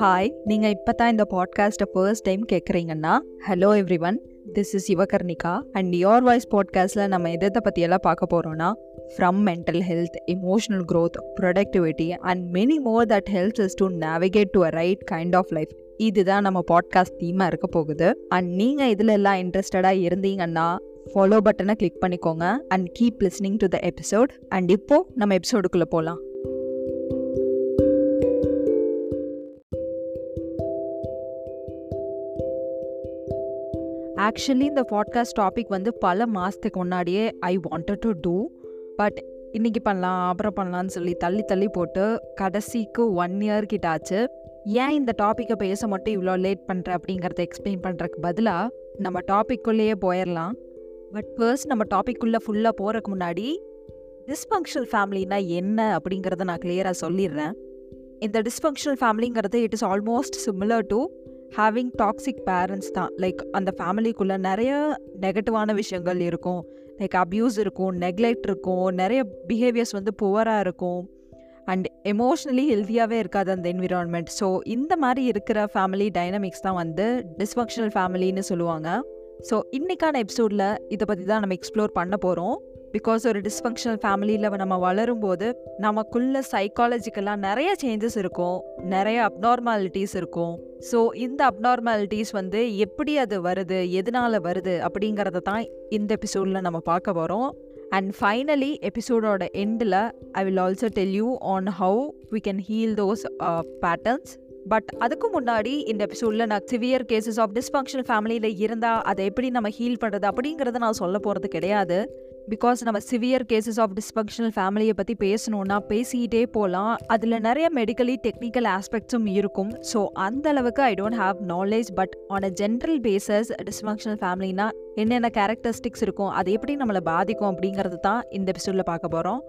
Hi நீங்கள் இப்போ தான் இந்த பாட்காஸ்ட்டை first time கேட்குறீங்கன்னா hello everyone this is Yuvakarnika and your voice பாட்காஸ்ட்டில் நம்ம எதை பற்றியெல்லாம் பார்க்க போகிறோன்னா from mental health emotional growth productivity and many more that helps is to navigate to a right kind of life இதுதான் நம்ம பாட்காஸ்ட் தீமாக இருக்க போகுது. அண்ட் நீங்கள் இதில் எல்லாம் இன்ட்ரெஸ்டடாக இருந்தீங்கன்னா ஃபாலோ பட்டனை கிளிக் பண்ணிக்கோங்க and keep listening to the episode and இப்போது நம்ம எபிசோடுக்குள்ளே போகலாம் ஆக்சுவலி இந்த பாட்காஸ்ட் டாபிக் வந்து பல மாதத்துக்கு முன்னாடியே I wanted to do but இன்றைக்கி பண்ணலாம் அப்புறம் பண்ணலான்னு சொல்லி தள்ளி தள்ளி போட்டு கடைசிக்கு ஒன் இயர் கிட்ட ஆச்சு. ஏன் இந்த டாப்பிக்கை பேச மட்டும் இவ்வளோ லேட் பண்ணுற அப்படிங்கிறத எக்ஸ்பிளைன் பண்ணுறதுக்கு பதிலாக நம்ம டாப்பிக்குள்ளேயே போயிடலாம் பட் ஃபர்ஸ்ட் நம்ம டாப்பிக்குள்ளே ஃபுல்லாக போகிறதுக்கு முன்னாடி டிஸ்ஃபங்க்ஷனல் ஃபேமிலினா என்ன அப்படிங்கிறத நான் கிளியராக சொல்லிடுறேன். இந்த dysfunctional ஃபேமிலிங்கிறது it is almost similar to having toxic parents தான். லைக் அந்த ஃபேமிலிக்குள்ளே நிறைய நெகட்டிவான விஷயங்கள் இருக்கும். லைக் அப்யூஸ் இருக்கும் நெக்லெக்ட் இருக்கும் நிறைய பிஹேவியர்ஸ் வந்து புவராக இருக்கும். அண்ட் எமோஷ்னலி ஹெல்த்தியாகவே இருக்காது அந்த என்விரான்மெண்ட் ஸோ இந்த மாதிரி இருக்கிற ஃபேமிலி டைனமிக்ஸ் தான் வந்து டிஸ்ஃபங்க்ஷனல் ஃபேமிலின்னு சொல்லுவாங்க. ஸோ இன்றைக்கான எபிசோடில் இதை பற்றி தான் நம்ம எக்ஸ்ப்ளோர் பண்ண போகிறோம் பிகாஸ் ஒரு டிஸ்ஃபங்க்ஷனல் ஃபேமிலியில் நம்ம வளரும்போது நமக்குள்ள சைக்காலஜிக்கலாக நிறைய சேஞ்சஸ் இருக்கும். நிறைய அப்நார்மாலிட்டிஸ் இருக்கும். ஸோ இந்த அப்நார்மாலிட்டிஸ் வந்து எப்படி அது வருது? எதனால வருது? அப்படிங்கிறத தான் இந்த எபிசோடில் நம்ம பார்க்க போகிறோம் அண்ட் ஃபைனலி எபிசோடோட எண்டில் I will also tell you on how we can heal those patterns but அதுக்கு முன்னாடி இந்த எபிசோடில் நான் சிவியர் கேசஸ் ஆஃப் டிஸ்ஃபங்க்ஷனல் ஃபேமிலியில் இருந்தால் அதை எப்படி நம்ம ஹீல் பண்ணுறது அப்படிங்கிறத நான் சொல்ல போகிறது கிடையாது. பிகாஸ் நம்ம சிவியர் கேசஸ் ஆஃப் டிஸ்ஃபங்க்ஷனல் ஃபேமிலியை பற்றி பேசணுன்னா பேசிக்கிட்டே போகலாம் அதில் நிறைய மெடிக்கலி டெக்னிக்கல் ஆஸ்பெக்ட்ஸும் இருக்கும். ஸோ அந்த அளவுக்கு I don't have knowledge but on a general basis dysfunctional ஃபேமிலினா என்னென்ன கேரக்டரிஸ்டிக்ஸ் இருக்கும் அது எப்படி நம்மளை பாதிக்கும் அப்படிங்கிறது தான் இந்த எபிசோடில் பார்க்க போகிறோம்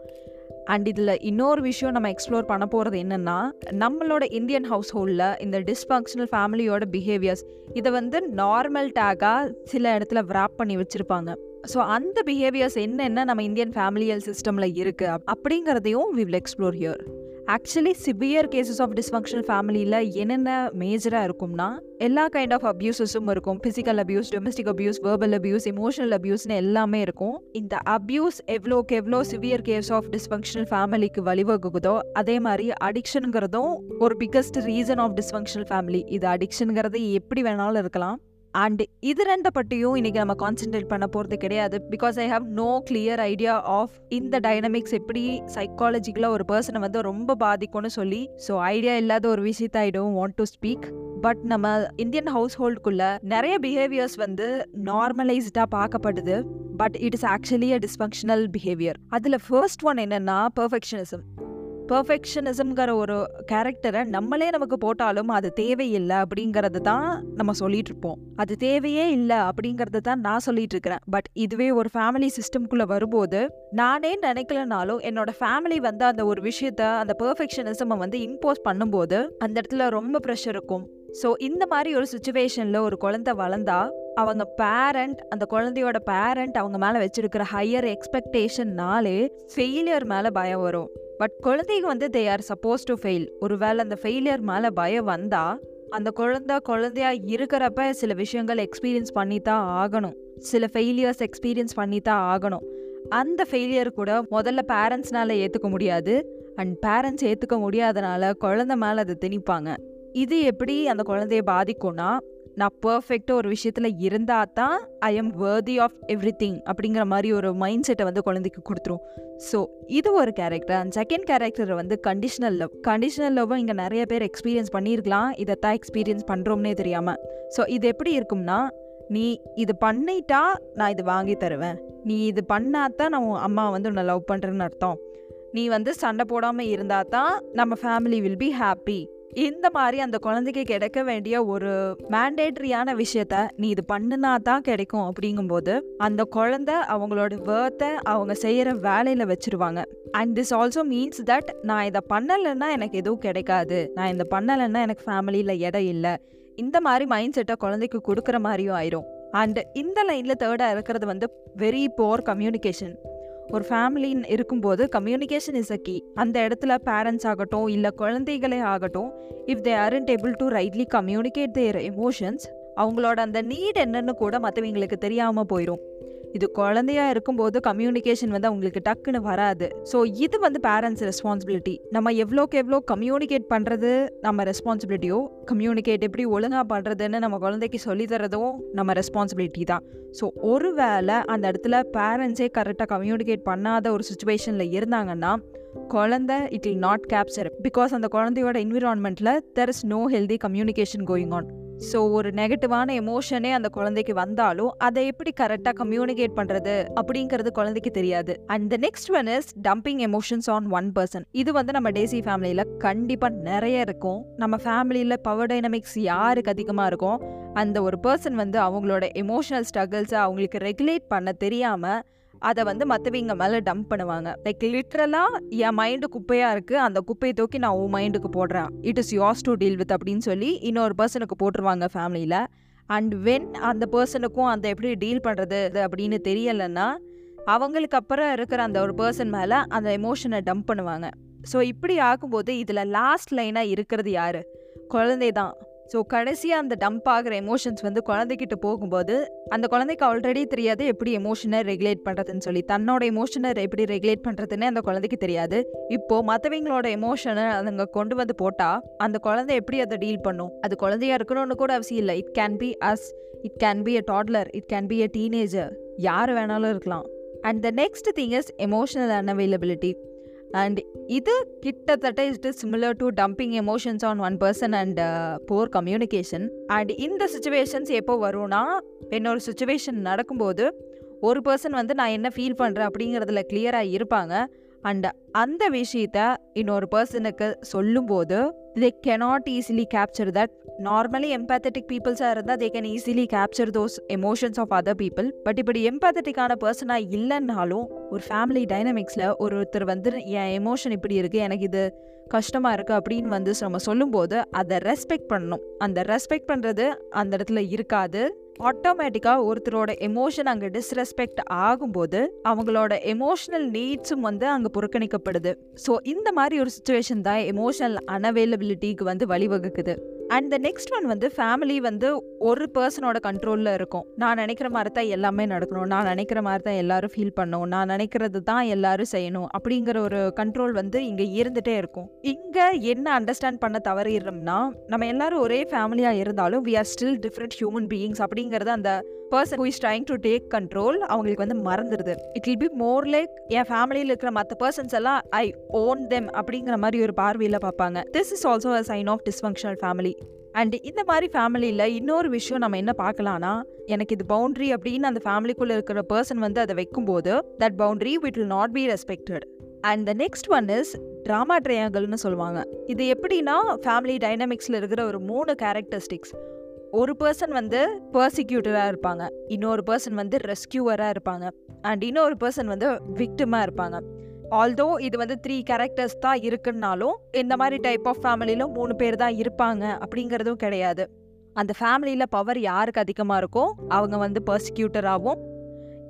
அண்ட் இதில் இன்னொரு விஷயம் நம்ம எக்ஸ்ப்ளோர் பண்ண போகிறது என்னென்னா நம்மளோட இந்தியன் ஹவுஸ் ஹோல்டில் இந்த டிஸ்ஃபங்க்ஷனல் ஃபேமிலியோட பிஹேவியர்ஸ் இதை வந்து நார்மல் டேக்காக சில இடத்துல விராப் பண்ணி வச்சுருப்பாங்க. ஸோ அந்த பிஹேவியர்ஸ் என்னென்ன நம்ம இந்தியன் ஃபேமிலியல் சிஸ்டமில் இருக்குது அப்படிங்கிறதையும் we will explore here actually severe cases of dysfunctional ஃபேமிலியில் என்னென்ன மேஜராக இருக்கும்னா எல்லா கைண்ட் ஆஃப் அப்யூசஸும் இருக்கும். Physical abuse domestic abuse verbal abuse emotional அப்யூஸ்னு எல்லாமே இருக்கும். இந்த அப்யூஸ் எவ்வளோக்கு எவ்வளோ சிவியர் கேஸ் ஆஃப் டிஸ்ஃபங்க்ஷனல் ஃபேமிலிக்கு வழிவகுக்குதோ அதே மாதிரி அடிக்ஷனுங்கிறதும் ஒரு biggest reason of dysfunctional family இது அடிக்ஷனுங்கிறது எப்படி வேணாலும் இருக்கலாம். அண்ட் இது ரெண்டை பற்றியும் இன்னைக்கு நம்ம கான்சென்ட்ரேட் பண்ண போகிறது கிடையாது. Because I have no clear idea of இந்த டைனமிக்ஸ் எப்படி சைக்காலஜிக்கலாக ஒரு பர்சனை வந்து ரொம்ப பாதிக்கும்னு சொல்லி. ஸோ ஐடியா இல்லாத ஒரு விஷயத்த I don't want to speak but நம்ம இந்தியன் ஹவுஸ் ஹோல்டுக்குள்ள நிறைய பிஹேவியர்ஸ் வந்து நார்மலைஸ்டாக பார்க்கப்படுது. But it is actually a dysfunctional behaviour அதில் ஃபர்ஸ்ட் ஒன் என்னென்னா பர்ஃபெக்ஷனிசம் பர்ஃபெக்ஷனிசம்ங்கிற ஒரு கேரக்டரை நம்மளே நமக்கு போட்டாலும் அது தேவையில்லை அப்படிங்கிறது தான் நம்ம சொல்லிட்டு இருப்போம். அது தேவையே இல்லை அப்படிங்கிறது தான் நான் சொல்லிட்டு இருக்கிறேன். பட் இதுவே ஒரு ஃபேமிலி சிஸ்டம்குள்ளே வரும்போது நானே நினைக்கலனாலும் என்னோட ஃபேமிலி வந்து அந்த ஒரு விஷயத்த அந்த பர்ஃபெக்ஷனிசமை வந்து இம்போஸ் பண்ணும்போது அந்த இடத்துல ரொம்ப ப்ரெஷர் இருக்கும். ஸோ இந்த மாதிரி ஒரு சுச்சுவேஷனில் ஒரு குழந்தை வளர்ந்தா அவங்க பேரண்ட் அந்த குழந்தையோட பேரண்ட் அவங்க மேலே வச்சிருக்கிற ஹையர் எக்ஸ்பெக்டேஷன்னாலே ஃபெயிலியர் மேலே பயம் வரும். பட் குழந்தைங்க வந்து they are supposed to fail ஒருவேளை அந்த ஃபெயிலியர் மேலே பயம் வந்தா அந்த குழந்தை குழந்தையா இருக்கிறப்ப சில விஷயங்கள் எக்ஸ்பீரியன்ஸ் பண்ணி தான் ஆகணும். சில ஃபெயிலியர்ஸ் எக்ஸ்பீரியன்ஸ் பண்ணி தான் ஆகணும். அந்த ஃபெயிலியர் கூட முதல்ல பேரண்ட்ஸ்னால ஏற்றுக்க முடியாது. அண்ட் பேரண்ட்ஸ் ஏற்றுக்க முடியாதனால குழந்தை மேலே அதை திணிப்பாங்க. இது எப்படி அந்த குழந்தைய பாதிக்கும்னா நான் பர்ஃபெக்டாக ஒரு விஷயத்தில் இருந்தால் தான் I am worthy of everything அப்படிங்கிற மாதிரி ஒரு மைண்ட் செட்டை வந்து குழந்தைக்கு கொடுத்துரும். ஸோ இது ஒரு கேரக்டர் அண்ட் செகண்ட் கேரக்டர் வந்து கண்டிஷனல் லவ் கண்டிஷனல் லவ்வும் இங்கே நிறைய பேர் எக்ஸ்பீரியன்ஸ் பண்ணியிருக்கலாம் இதைத்தான் எக்ஸ்பீரியன்ஸ் பண்ணுறோம்னே தெரியாமல் ஸோ இது எப்படி இருக்கும்னா நீ இது பண்ணிட்டா நான் இது வாங்கி தருவேன். நீ இது பண்ணாதான் நான் உன் அம்மா வந்து உன்னை லவ் பண்ணுறேன்னு அர்த்தம். நீ வந்து சண்டை போடாமல் இருந்தால் தான் நம்ம ஃபேமிலி வில் பி ஹாப்பி இந்த மாதிரி அந்த குழந்தைக்கு கிடைக்க வேண்டிய ஒரு மேண்டேட்ரியான விஷயத்த நீ இது பண்ணுனா தான் கிடைக்கும் அப்படிங்கும்போது அந்த குழந்தை அவங்களோட வேர்த்தை அவங்க செய்கிற வேலையில் வச்சிருவாங்க. And this also means that நான் இதை பண்ணலைன்னா எனக்கு எதுவும் கிடைக்காது. நான் இதை பண்ணலைன்னா எனக்கு ஃபேமிலியில் இடம் இல்லை. இந்த மாதிரி மைண்ட் செட்டை குழந்தைக்கு கொடுக்குற மாதிரியும் ஆயிரும். அண்ட் இந்த லைனில் தேர்டாக இருக்கிறது வந்து வெரி போர் கம்யூனிகேஷன் ஒரு ஃபேமிலின்னு இருக்கும்போது கம்யூனிகேஷன் இஸ் அ கீ அந்த இடத்துல பேரண்ட்ஸ் ஆகட்டும் இல்லை குழந்தைகளே ஆகட்டும் if they aren't able to rightly communicate their emotions அவங்களோட அந்த நீட் என்னன்னு கூட மற்றவங்களுக்கு தெரியாமல் போயிடும் இது குழந்தையா இருக்கும்போது கம்யூனிகேஷன் வந்து அவங்களுக்கு டக்குன்னு வராது. ஸோ இது வந்து பேரண்ட்ஸ் ரெஸ்பான்சிபிலிட்டி நம்ம எவ்வளோக்கு எவ்வளோ கம்யூனிகேட் பண்ணுறது நம்ம ரெஸ்பான்சிபிலிட்டியோ கம்யூனிகேட் எப்படி ஒழுங்காக பண்ணுறதுன்னு நம்ம குழந்தைக்கு சொல்லித்தரதும் நம்ம ரெஸ்பான்சிபிலிட்டி தான். ஸோ ஒரு வேளை அந்த இடத்துல பேரண்ட்ஸே கரெக்டாக கம்யூனிகேட் பண்ணாத ஒரு சுச்சுவேஷனில் இருந்தாங்கன்னா குழந்தை it will not capture because அந்த குழந்தையோட என்விரான்மெண்ட்டில் there is no healthy communication going on so ஒரு நெகட்டிவான எமோஷனே அந்த குழந்தைக்கு வந்தாலும் அதை எப்படி கரெக்டாக கம்யூனிகேட் பண்ணுறது அப்படிங்கிறது குழந்தைக்கு தெரியாது. And the next one is dumping emotions on one person இது வந்து நம்ம டேசி ஃபேமிலியில் கண்டிப்பாக நிறைய இருக்கும். நம்ம ஃபேமிலியில் பவர் டைனமிக்ஸ் யாருக்கு அதிகமாக இருக்கும்? அந்த ஒரு பர்சன் வந்து அவங்களோட எமோஷனல் ஸ்ட்ரகிள்ஸை அவங்களுக்கு ரெகுலேட் பண்ண தெரியாமல் அதை வந்து மற்றவங்க மேலே டம்ப் பண்ணுவாங்க. லைக் லிட்ரலாக என் மைண்டு குப்பையாக இருக்குது அந்த குப்பையை தூக்கி நான் உன் மைண்டுக்கு போடுறேன். It is yours to deal with அப்படின்னு சொல்லி இன்னொரு பர்சனுக்கு போட்டுருவாங்க ஃபேமிலியில் அண்ட் வென் அந்த பர்சனுக்கும் அந்த எப்படி டீல் பண்ணுறது அப்படின்னு தெரியலைன்னா அவங்களுக்கு அப்புறம் இருக்கிற அந்த ஒரு பர்சன் மேலே அந்த எமோஷனை டம்ப் பண்ணுவாங்க. ஸோ இப்படி ஆகும்போது இதில் லாஸ்ட் லைனாக இருக்கிறது யார்? குழந்தை தான் ஸோ கடைசியாக அந்த டம்ப் ஆகிற எமோஷன்ஸ் வந்து குழந்தைக்கிட்ட போகும்போது அந்த குழந்தைக்கு ஆல்ரெடி தெரியாது எப்படி எமோஷனை ரெகுலேட் பண்ணுறதுன்னு சொல்லி. தன்னோட எமோஷனை எப்படி ரெகுலேட் பண்ணுறதுன்னு அந்த குழந்தைக்கு தெரியாது. இப்போது மற்றவங்களோட எமோஷனை அதுங்க கொண்டு வந்து போட்டால் அந்த குழந்தை எப்படி அதை டீல் பண்ணும்? அது குழந்தையா இருக்கணும்னு கூட அவசியம் இல்லை. It can be as it can be a toddler it can be a teenager யார் வேணாலும் இருக்கலாம். And the next thing is emotional unavailability and இது கிட்டத்தட்ட it is similar to dumping emotions on one person and poor communication and இந்த situations எப்போ வரும்னா என்னோட situation நடக்கும்போது ஒரு பர்சன் வந்து நான் என்ன ஃபீல் பண்ணுறேன் அப்படிங்கிறதுல கிளியராக இருப்பாங்க. அண்ட் அந்த விஷயத்த இன்னொரு பர்சனுக்கு சொல்லும்போது they cannot easily capture that normally empathetic பீப்புள்ஸாக இருந்தால் they can easily capture those emotions of other people but இப்படி எம்பேத்தட்டிக்கான பர்சனாக இல்லைன்னாலும் ஒரு ஃபேமிலி டைனமிக்ஸில் ஒருத்தர் வந்து என் எமோஷன் இப்படி இருக்குது எனக்கு இது கஷ்டமாக இருக்குது அப்படின்னு வந்து நம்ம சொல்லும்போது அதை ரெஸ்பெக்ட் பண்ணணும். அந்த ரெஸ்பெக்ட் பண்ணுறது அந்த இடத்துல இருக்காது. ஆட்டோமேட்டிக்காக ஒருத்தரோட எமோஷன் அங்கே டிஸ்ரெஸ்பெக்ட் ஆகும்போது அவங்களோட எமோஷனல் நீட்ஸும் வந்து அங்கே புறக்கணிக்கப்படுது. ஸோ இந்த மாதிரி ஒரு சுச்சுவேஷன் தான் எமோஷனல் அன்அவைலபிலிட்டிக்கு வந்து வழிவகுக்குது. அண்ட் த நெக்ஸ்ட் ஒன் வந்து ஃபேமிலி வந்து ஒரு பர்சனோட கண்ட்ரோலில் இருக்கும். நான் நினைக்கிற மாதிரி தான் எல்லாமே நடக்கணும். நான் நினைக்கிற மாதிரி தான் எல்லாரும் ஃபீல் பண்ணணும். நான் நினைக்கிறது தான் எல்லாரும் செய்யணும் அப்படிங்கிற ஒரு கண்ட்ரோல் வந்து இங்கே இருந்துகிட்டே இருக்கும். இங்கே என்ன அண்டர்ஸ்டாண்ட் பண்ண தவறிடுறோம்னா நம்ம எல்லாரும் ஒரே ஃபேமிலியாக இருந்தாலும் we are still different human beings அப்படிங்கிறத அந்த person who is trying to take control அவங்களுக்கு வந்து மறந்துடுது. It will be more like என் ஃபேமிலியில் இருக்கிற மற்ற பர்சன்ஸ் எல்லாம் ஐ ஓன் தெம் அப்படிங்கிற மாதிரி ஒரு பார்வையில் பார்ப்பாங்க. This is also a sign of dysfunctional family and இந்த மாதிரி ஃபேமிலியில் இன்னொரு விஷயம் நம்ம என்ன பார்க்கலாம்னா எனக்கு இது பவுண்ட்ரி அப்படின்னு அந்த ஃபேமிலிக்குள்ளே இருக்கிற பர்சன் வந்து அதை வைக்கும்போது that boundary with will not be respected and the next one is trauma ட்ரையாங்கல்னு சொல்லுவாங்க. இது எப்படின்னா ஃபேமிலி டைனமிக்ஸில் இருக்கிற ஒரு மூணு கேரக்டரிஸ்டிக்ஸ் ஒரு பர்சன் வந்து பர்சிக்யூட்டராக இருப்பாங்க. இன்னொரு பர்சன் வந்து ரெஸ்கியூவராக இருப்பாங்க. அண்ட் இன்னொரு பர்சன் வந்து விக்டிமாக இருப்பாங்க. ஆல்தோ இது வந்து த்ரீ கேரக்டர்ஸ் தான் இருக்குன்னாலும் இந்த மாதிரி டைப் ஆஃப் ஃபேமிலியிலும் மூணு பேர் தான் இருப்பாங்க அப்படிங்கிறதும் கிடையாது. அந்த ஃபேமிலியில் பவர் யாருக்கு அதிகமாக இருக்கோ அவங்க வந்து பர்சிக்யூட்டராகவும்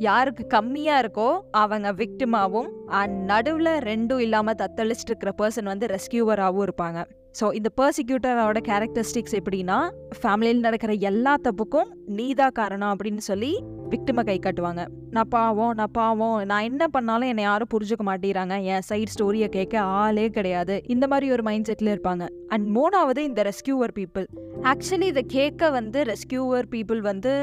யாருக்கு கம்மியாக இருக்கோ அவங்க விக்டிமாகவும் அண்ட் நடுவில் ரெண்டும் இல்லாமல் தத்தளிச்சிட்டு இருக்கிற பர்சன் வந்து ரெஸ்கியூவராகவும் இருப்பாங்க. ஸோ இந்த பர்சிக்யூட்டரோட கேரக்டரிஸ்டிக்ஸ் எப்படின்னா ஃபேமிலியில் நடக்கிற எல்லா தப்புக்கும் நீதா காரணம் அப்படின்னு சொல்லி விக்டிமை கை காட்டுவாங்க. நான் பாவம் நான் பாவம் நான் என்ன பண்ணாலும் என்னை யாரும் புரிஞ்சுக்க மாட்டேறாங்க என் சைட் ஸ்டோரியை கேட்க ஆளே கிடையாது. இந்த மாதிரி ஒரு மைண்ட் செட்டில் இருப்பாங்க. அண்ட் மூணாவது இந்த ரெஸ்கியூவர் பீப்புள் ஆக்சுவலி இதை கேட்க வந்து ரெஸ்கியூவர் பீப்புள் வந்து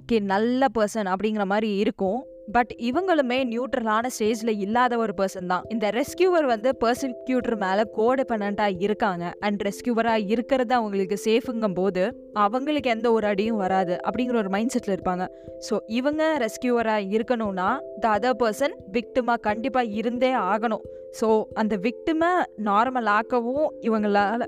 ஓகே நல்ல பர்சன் அப்படிங்கிற மாதிரி இருக்கும். பட் இவங்களுமே நியூட்ரலான ஸ்டேஜ்ல இல்லாத ஒரு பர்சன் தான். இந்த ரெஸ்கியூவர் வந்து பர்சிக்யூட்டர் மேல கோடிபெண்டாக இருக்காங்க. அண்ட் ரெஸ்கியூவரா இருக்கிறது அவங்களுக்கு சேஃபுங்கும் போது அவங்களுக்கு எந்த ஒரு அடியும் வராது அப்படிங்கிற ஒரு மைண்ட் செட்ல இருப்பாங்க. ஸோ இவங்க ரெஸ்கியூவரா இருக்கணும்னா த அதர் பர்சன் விக்டிமா கண்டிப்பா இருந்தே ஆகணும். ஸோ அந்த விக்டிமை நார்மல் ஆக்கவும் இவங்களால.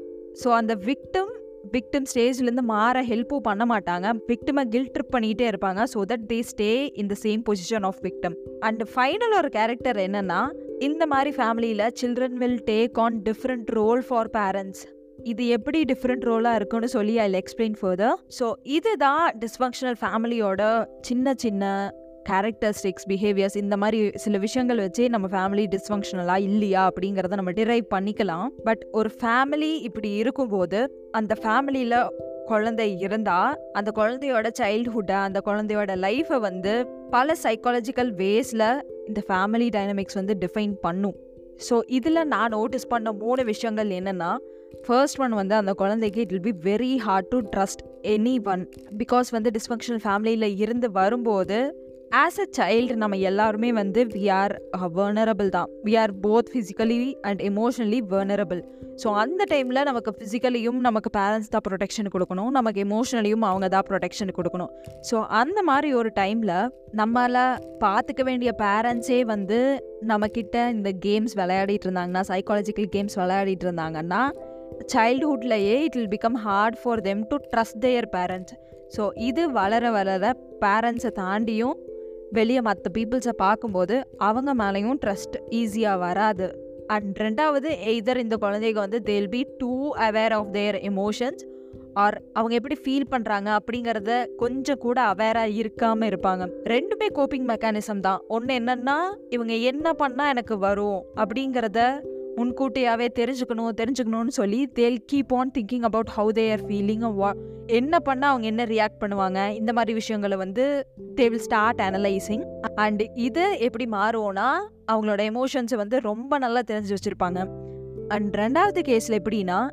ஸோ அந்த விக்டம் விக்டிம் ஸ்டேஜ்லேருந்து மாற ஹெல்ப்பும் பண்ண மாட்டாங்க. விக்டிமை கில் ட்ரிப் பண்ணிகிட்டே இருப்பாங்க. So that they stay in the same position of victim and final ஒரு கேரக்டர் என்னன்னா இந்த மாதிரி ஃபேமிலியில் children will take on different role for parents இது எப்படி டிஃப்ரெண்ட் ரோலாக இருக்கும்னு சொல்லி ஐ எக்ஸ்பிளைன் ஃபர்தர் ஸோ இதுதான் டிஸ்ஃபங்க்ஷனல் ஃபேமிலியோட சின்ன சின்ன கேரக்டரிஸ்டிக்ஸ் பிஹேவியர்ஸ் இந்த மாதிரி சில விஷயங்கள் வச்சு நம்ம ஃபேமிலி டிஸ்ஃபங்க்ஷனலா இல்லையா அப்படிங்கிறத நம்ம டிரைவ் பண்ணிக்கலாம். பட் ஒரு ஃபேமிலி இப்படி இருக்கும்போது அந்த ஃபேமிலியில் குழந்தை இருந்தா அந்த குழந்தையோட சைல்ட்ஹுட்டை அந்த குழந்தையோட லைஃப்பை வந்து பல சைக்காலஜிக்கல் வேஸில் இந்த ஃபேமிலி டைனமிக்ஸ் வந்து டிஃபைன் பண்ணும். ஸோ இதில் நான் நோட்டீஸ் பண்ண மூணு விஷயங்கள் என்னென்னா ஃபர்ஸ்ட் ஒன் வந்து அந்த குழந்தைக்கு it will be very hard to trust any one because வந்து டிஸ்ஃபங்க்ஷனல் ஃபேமிலியில் இருந்து வரும்போது ஆஸ் அ சைல்டு நம்ம எல்லாருமே வந்து வி ஆர் வேர்னரபிள் தான். We are both physically and emotionally vulnerable so அந்த டைமில் நமக்கு ஃபிசிக்கலியும் நமக்கு பேரண்ட்ஸ் தான் ப்ரொடெக்ஷன் கொடுக்கணும். நமக்கு எமோஷனலியும் அவங்க தான் ப்ரொடெக்ஷன் கொடுக்கணும். ஸோ அந்த மாதிரி ஒரு டைமில் நம்மளை பார்த்துக்க வேண்டிய பேரண்ட்ஸே வந்து நம்மக்கிட்ட இந்த கேம்ஸ் விளையாடிட்டு இருந்தாங்கன்னா சைக்காலஜிக்கல் கேம்ஸ் விளையாடிட்டு இருந்தாங்கன்னா சைல்டுஹுட்லேயே it will become hard for them to trust their parents so இது வளர வளர பேரண்ட்ஸை தாண்டியும் வெளியே மற்ற பீப்புள்ஸை பார்க்கும்போது அவங்க மேலேயும் ட்ரஸ்ட் ஈஸியாக வராது. அண்ட் ரெண்டாவது எய்தர் இந்த குழந்தைங்க வந்து they'll be too aware of their emotions or அவங்க எப்படி ஃபீல் பண்ணுறாங்க அப்படிங்கிறத கொஞ்சம் கூட அவேராக இருக்காமல் இருப்பாங்க. ரெண்டுமே கோப்பிங் மெக்கானிசம் தான். ஒன்று என்னென்னா இவங்க என்ன பண்ணால் எனக்கு வரும் அப்படிங்கிறத முன்கூட்டியாகவே தெரிஞ்சுக்கணும் தெரிஞ்சுக்கணும்னு சொல்லி they'll keep on thinking about how they are feeling என்ன பண்ணால் அவங்க என்ன ரியாக்ட் பண்ணுவாங்க? இந்த மாதிரி விஷயங்களை வந்து they will start analysing and இது எப்படி மாறுவோம்னா அவங்களோட எமோஷன்ஸை வந்து ரொம்ப நல்லா தெரிஞ்சு வச்சுருப்பாங்க. அண்ட் ரெண்டாவது கேஸில் எப்படின்னா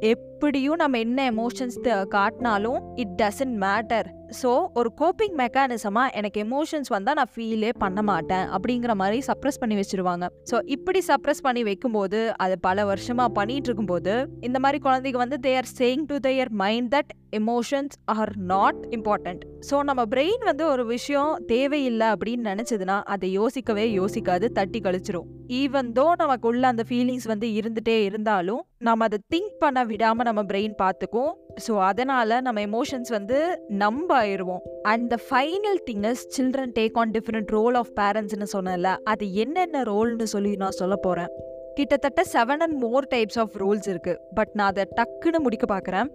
எப் எப்படியும் நம்ம என்ன எமோஷன்ஸ் காட்டினாலும் இட் டசன்ட் மேட்டர் ஸோ ஒரு கோப்பிங் மெக்கானிசமாக எனக்கு எமோஷன்ஸ் வந்தால் நான் ஃபீலே பண்ண மாட்டேன் அப்படிங்கிற மாதிரி சப்ரஸ் பண்ணி வச்சிருவாங்க. ஸோ இப்படி சப்ரஸ் பண்ணி வைக்கும்போது அது பல வருஷமாக பண்ணிட்டு இருக்கும்போது இந்த மாதிரி குழந்தைங்க வந்து they are saying to their mind that emotions are not important so நம்ம பிரெயின் வந்து ஒரு விஷயம் தேவையில்லை அப்படின்னு நினச்சதுன்னா அதை யோசிக்கவே யோசிக்காது தட்டி கழிச்சிரும். ஈவன் தோ நமக்குள்ள அந்த ஃபீலிங்ஸ் வந்து இருந்துட்டே இருந்தாலும் நம்ம அதை திங்க் பண்ண விடாமல் நம்ம பிரெயின் பார்த்துக்கும் ஸோ அதனால நம்ம எமோஷன்ஸ் வந்து நம்ப ஆயிடுவோம் and the final thing is children take on different role of பேரண்ட்ஸ்னு சொன்னல அது என்னென்ன ரோல்னு சொல்லி நான் சொல்ல போகிறேன் கிட்டத்தட்ட seven and more types of roles இருக்கு. பட் நான் அதை டக்குன்னு முடிக்க பார்க்குறேன்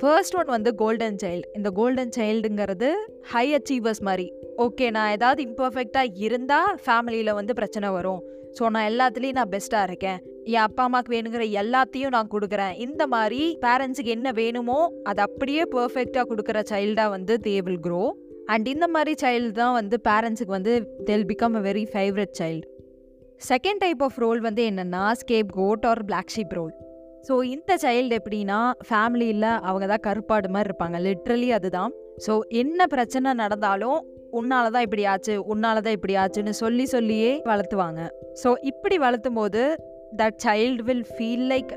ஃபர்ஸ்ட் ஒன் வந்து கோல்டன் சைல்டு இந்த கோல்டன் சைல்டுங்கிறது ஹை அச்சீவர்ஸ் மாதிரி. ஓகே நான் ஏதாவது இம்பர்ஃபெக்டாக இருந்தால் ஃபேமிலியில் வந்து பிரச்சனை வரும். ஸோ நான் எல்லாத்துலேயும் நான் பெஸ்ட்டாக இருக்கேன். என் அப்பா அம்மாவுக்கு வேணுங்கிற எல்லாத்தையும் நான் கொடுக்குறேன். இந்த மாதிரி பேரண்ட்ஸுக்கு என்ன வேணுமோ அது அப்படியே பர்ஃபெக்டாக கொடுக்குற சைல்டாக வந்து தே வில் க்ரோ அண்ட் இந்த மாதிரி சைல்டு தான் வந்து பேரண்ட்ஸுக்கு வந்து they'll become a very favourite child second type of role வந்து என்னென்னா scapegoat or black sheep role so இந்த சைல்டு எப்படின்னா ஃபேமிலியில் அவங்க தான் கருப்பாடு மாதிரி இருப்பாங்க. லிட்ரலி அதுதான். ஸோ என்ன பிரச்சனை நடந்தாலும் உன்னால தான் இப்படி ஆச்சு உன்னால தான் இப்படி ஆச்சுன்னு சொல்லி சொல்லியே வளர்த்துவாங்க. ஸோ இப்படி வளர்த்தும் போது that child will feel like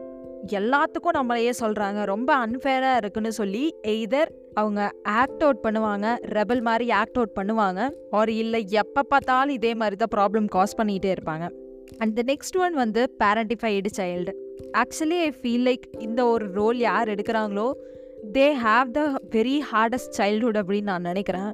எல்லாத்துக்கும் நம்மளையே சொல்கிறாங்க ரொம்ப அன்ஃபேராக இருக்குன்னு சொல்லி எய்தர் அவங்க ஆக்ட் அவுட் பண்ணுவாங்க ரெபல் மாதிரி ஆக்ட் அவுட் பண்ணுவாங்க ஆர் இல்லை எப்போ பார்த்தாலும் இதே மாதிரி தான் ப்ராப்ளம் காஸ் பண்ணிகிட்டே இருப்பாங்க. அண்ட் த நெக்ஸ்ட் ஒன் வந்து parentified child actually I feel like இந்த ஒரு ரோல் யார் எடுக்கிறாங்களோ they have the very hardest childhood அப்படின்னு நான் நினைக்கிறேன்.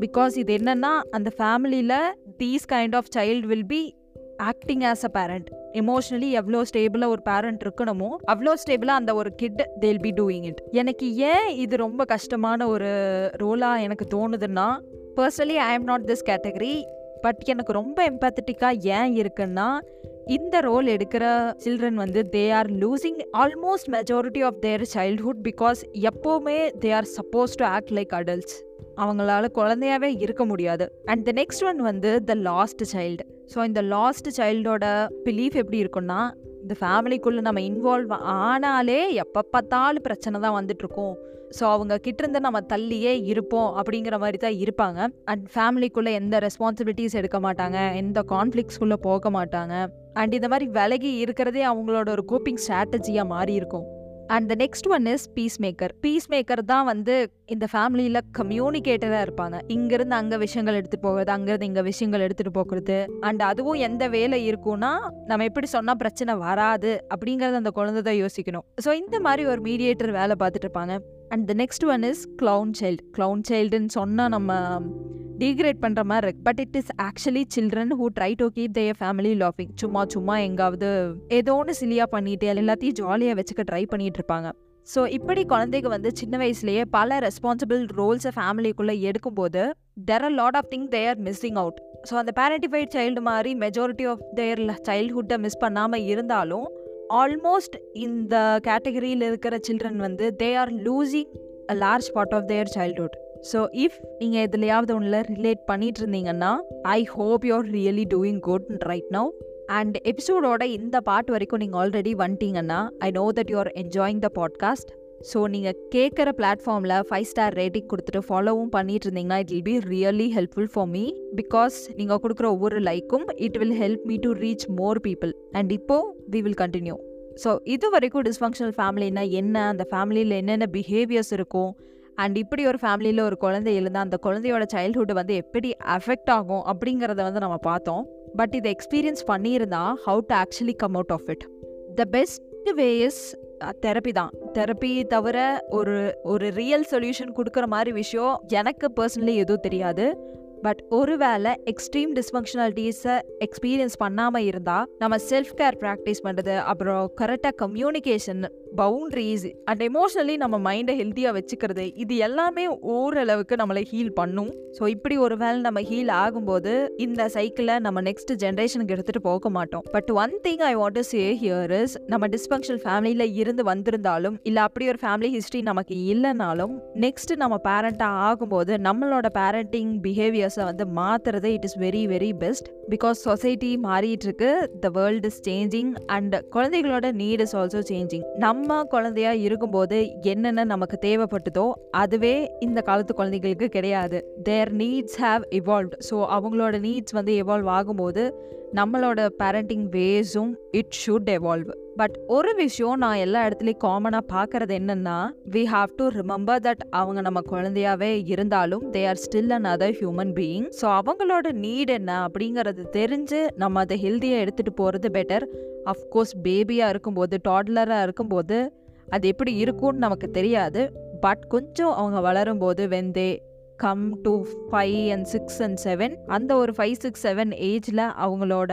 பிகாஸ் இது என்னன்னா அந்த ஃபேமிலியில் these kind of child will be acting as a parent emotionally எவ்வளோ ஸ்டேபிளாக ஒரு பேரண்ட் இருக்கணுமோ அவ்வளோ ஸ்டேபிளாக அந்த ஒரு kit they'll be doing it எனக்கு ஏன் இது ரொம்ப கஷ்டமான ஒரு ரோலாக எனக்கு தோணுதுன்னா personally I am not this category but எனக்கு ரொம்ப எம்பத்தட்டிக்காக ஏன் இருக்குன்னா இந்த ரோல் எடுக்கிற சில்ட்ரன் வந்து they are losing almost majority of their childhood because எப்போவுமே they are suppose to act like adults அவங்களால குழந்தையாவே இருக்க முடியாது. அண்ட் த நெக்ஸ்ட் ஒன் வந்து த லாஸ்ட் சைல்டு ஸோ இந்த லாஸ்ட் சைல்டோட பிலீஃப் எப்படி இருக்குன்னா இந்த ஃபேமிலிக்குள்ளே நம்ம இன்வால்வ் ஆனாலே எப்போ பார்த்தாலும் பிரச்சனை தான் வந்துட்டுருக்கோம். ஸோ அவங்க கிட்டேருந்து நம்ம தள்ளியே இருப்போம் அப்படிங்கிற மாதிரி தான் இருப்பாங்க. அண்ட் ஃபேமிலிக்குள்ளே எந்த ரெஸ்பான்சிபிலிட்டிஸ் எடுக்க மாட்டாங்க எந்த கான்ஃப்ளிக்ஸ்குள்ளே போக மாட்டாங்க. அண்ட் இந்த மாதிரி விலகி இருக்கிறதே அவங்களோட ஒரு கோப்பிங் ஸ்ட்ராட்டஜியாக மாறி இருக்கும். And the next one is peacemaker peacemaker தான் வந்து இந்த ஃபேமிலியில் கம்யூனிகேட்டராக இருப்பாங்க. இங்கேருந்து அங்கே விஷயங்கள் எடுத்துகிட்டு போகிறது அங்கேருந்து இங்கே விஷயங்கள் எடுத்துகிட்டு போகிறது அண்ட் அதுவும் எந்த வேலை இருக்கும்னா நம்ம எப்படி சொன்னால் பிரச்சனை வராது அப்படிங்கிறத அந்த குழந்தை தான் யோசிக்கணும். ஸோ இந்த மாதிரி ஒரு மீடியேட்டர் வேலை பார்த்துட்டு இருப்பாங்க. And the next one is clown child clown சைல்டுன்னு சொன்னால் நம்ம டீக்ரேட் பண்ணுற மாதிரி இருக்கு. But it is actually children who try to keep their family லாஃபிங் சும்மா சும்மா எங்காவது ஏதோ ஒன்று சிலியாக பண்ணிட்டு எல்லாத்தையும் ஜாலியாக வச்சுக்க ட்ரை பண்ணிட்டு இருப்பாங்க. ஸோ இப்படி குழந்தைங்க வந்து சின்ன வயசுலேயே பல ரெஸ்பான்சிபிள் ரோல்ஸை ஃபேமிலிக்குள்ளே எடுக்கும்போது there are lot of thing they are missing out so அந்த பேரண்டிஃபைட் சைல்டு மாதிரி மெஜாரிட்டி ஆஃப் தேர் சைல்ட்ஹுட்டை மிஸ் பண்ணாமல் இருந்தாலும் ஆல்மோஸ்ட் இந்த கேட்டகரியில் இருக்கிற சில்ட்ரன் வந்து they are losing a large part of their childhood so if நீங்கள் எதுலையாவது ஒன்றில் ரிலேட் பண்ணிட்டு இருந்தீங்கன்னா I hope you're really doing good right now and எபிசோடோட இந்த பாட் வரைக்கும் நீங்கள் ஆல்ரெடி வந்துட்டீங்கன்னா I know that you are enjoying the podcast so நீங்கள் கேட்குற பிளாட்ஃபார்மில் ஃபைவ் ஸ்டார் ரேட்டிங் கொடுத்துட்டு ஃபாலோவும் பண்ணிட்டு இருந்தீங்கன்னா it will be really helpful for me because நீங்கள் கொடுக்குற ஒவ்வொரு லைக்கும் it will help me to reach more people and இப்போது வி வில் கண்டினியூ ஸோ இது வரைக்கும் டிஸ்ஃபங்க்ஷனல் ஃபேமிலினா என்ன அந்த ஃபேமிலியில் என்னென்ன பிஹேவியர்ஸ் இருக்கும் அண்ட் இப்படி ஒரு ஃபேமிலியில் ஒரு குழந்தை இருந்தால் அந்த குழந்தையோட சைல்ட்ஹுட் வந்து எப்படி அஃபெக்ட் ஆகும் அப்படிங்கிறத வந்து நம்ம பார்த்தோம். பட் இதை எக்ஸ்பீரியன்ஸ் பண்ணியிருந்தா how to actually come out of it the best way is therapy தான். தெரப்பி தவிர ஒரு ஒரு ரியல் சொல்யூஷன் கொடுக்குற மாதிரி விஷயம் எனக்கு பர்சனலி எதுவும் தெரியாது. பட் ஒருவேளை எக்ஸ்ட்ரீம் டிஸ்ஃபங்க்ஷனாலிட்டிஸை எக்ஸ்பீரியன்ஸ் பண்ணாமல் இருந்தால் நம்ம செல்ஃப் கேர் ப்ராக்டிஸ் பண்ணுறது அப்புறம் கரெக்டாக கம்யூனிகேஷன் பவுண்ட்ரிஸ் அண்ட் எமோஷ்னலி நம்ம மைண்டை ஹெல்த்தியாக வச்சுக்கிறது இது எல்லாமே ஓரளவுக்கு நம்மளை ஹீல் பண்ணும். ஸோ இப்படி ஒரு வேலை நம்ம ஹீல் ஆகும்போது இந்த சைக்கிளை நம்ம நெக்ஸ்ட் ஜென்ரேஷனுக்கு எடுத்துகிட்டு போக மாட்டோம். But one thing I want to say here is நம்ம டிஸ்ஃபங்க்ஷனல் ஃபேமிலியில் இருந்து வந்திருந்தாலும் இல்லை அப்படி ஒரு ஃபேமிலி ஹிஸ்ட்ரி நமக்கு இல்லைனாலும் நெக்ஸ்ட் நம்ம பேரண்ட்டாக ஆகும்போது நம்மளோட பேரண்டிங் பிஹேவியர்ஸை வந்து மாற்றுறது it is very very best because society மாறிட்டு இருக்கு the world is changing and குழந்தைகளோட நீட் இஸ் ஆல்சோ சேஞ்சிங் நம்ம குழந்தையா இருக்கும்போது என்னென்ன நமக்கு தேவைப்பட்டதோ அதுவே இந்த காலத்து குழந்தைகளுக்கு கிடையாது. Their needs have evolve so அவங்களோட நீட்ஸ் வந்து இவால்வ் ஆகும்போது நம்மளோட பேரண்டிங் வேஸும் இட் ஷுட் எவால்வ் பட் ஒரு விஷயம் நான் எல்லா இடத்துலையும் காமனாக பார்க்கறது என்னன்னா we have to remember that அவங்க நம்ம குழந்தையாவே இருந்தாலும் they are still an other human being so அவங்களோட நீட் என்ன அப்படிங்கிறது தெரிஞ்சு நம்ம அதை ஹெல்த்தியாக எடுத்துகிட்டு போகிறது பெட்டர் அஃப்கோர்ஸ் பேபியாக இருக்கும்போது டாட்லராக இருக்கும்போது அது எப்படி இருக்கும்னு நமக்கு தெரியாது. பட் கொஞ்சம் அவங்க வளரும்போது when they come to five and six and seven அந்த ஒரு ஃபைவ் சிக்ஸ் செவன் ஏஜில் அவங்களோட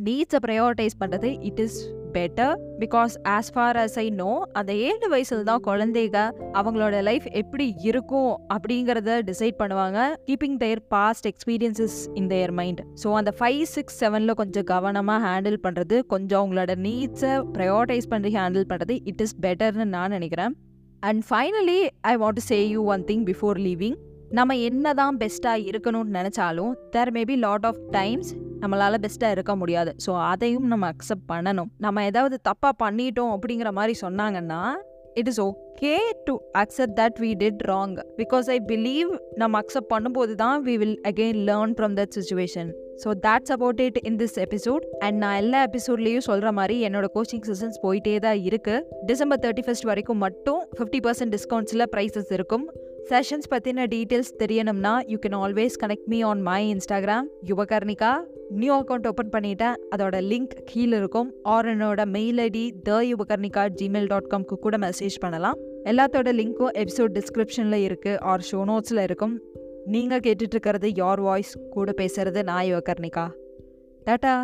நீட்ஸை ப்ரையாரிட்டைஸ் பண்ணுறது it is better because as far as I know அந்த ஏழு வயசுல தான் குழந்தைங்க அவங்களோட லைஃப் எப்படி இருக்கும் அப்படிங்கிறத டிசைட் பண்ணுவாங்க keeping their past experiences in their mind so அந்த ஃபைவ் சிக்ஸ் செவனில் கொஞ்சம் கவனமாக ஹேண்டில் பண்ணுறது கொஞ்சம் அவங்களோட நீட்ஸை ப்ரையாரிட்டைஸ் பண்ணி ஹேண்டில் பண்ணுறது இட் இஸ் பெட்டர்னு நான் நினைக்கிறேன். And finally I want to say you one thing before leaving நம்ம என்ன தான் பெஸ்ட்டாக இருக்கணும்னு நினச்சாலும் there maybe lot of times நம்மளால் பெஸ்ட்டாக இருக்க முடியாது. ஸோ அதையும் நம்ம அக்செப்ட் பண்ணணும். நம்ம ஏதாவது தப்பாக பண்ணிட்டோம் அப்படிங்கிற மாதிரி சொன்னாங்கன்னா it is okay to accept that we did wrong because I believe நம்ம அக்செப்ட் பண்ணும்போது தான் we will again learn from that situation so that's about it in this episode and நான் எல்லா எபிசோட்லேயும் சொல்கிற மாதிரி என்னோட கோச்சிங் செஷன்ஸ் போயிட்டே தான் இருக்குது டிசம்பர் தேர்ட்டி ஃபஸ்ட் வரைக்கும் மட்டும் ஃபிஃப்டி பர்சன்ட் டிஸ்கவுண்ட்ஸில் ப்ரைஸஸ் இருக்கும். செஷன்ஸ் பற்றின டீட்டெயில்ஸ் தெரியணும்னா you can always connect me on my Instagram Yuvakarnika new account open பண்ணிட்டேன். அதோட லிங்க் கீழே இருக்கும். ஆர் என்னோட mail ID the Yuvakarnika Gmail dot காம்க்கு கூட மெசேஜ் பண்ணலாம். எல்லாத்தோட லிங்க்கும் எபிசோட் டிஸ்கிரிப்ஷனில் இருக்குது ஆர் ஷோ நோட்ஸில் இருக்கும். நீங்கள் கேட்டுட்ருக்கிறது யார் வாய்ஸ் கூட பேசுகிறது நான் யுவகர்ணிகா டாட்டா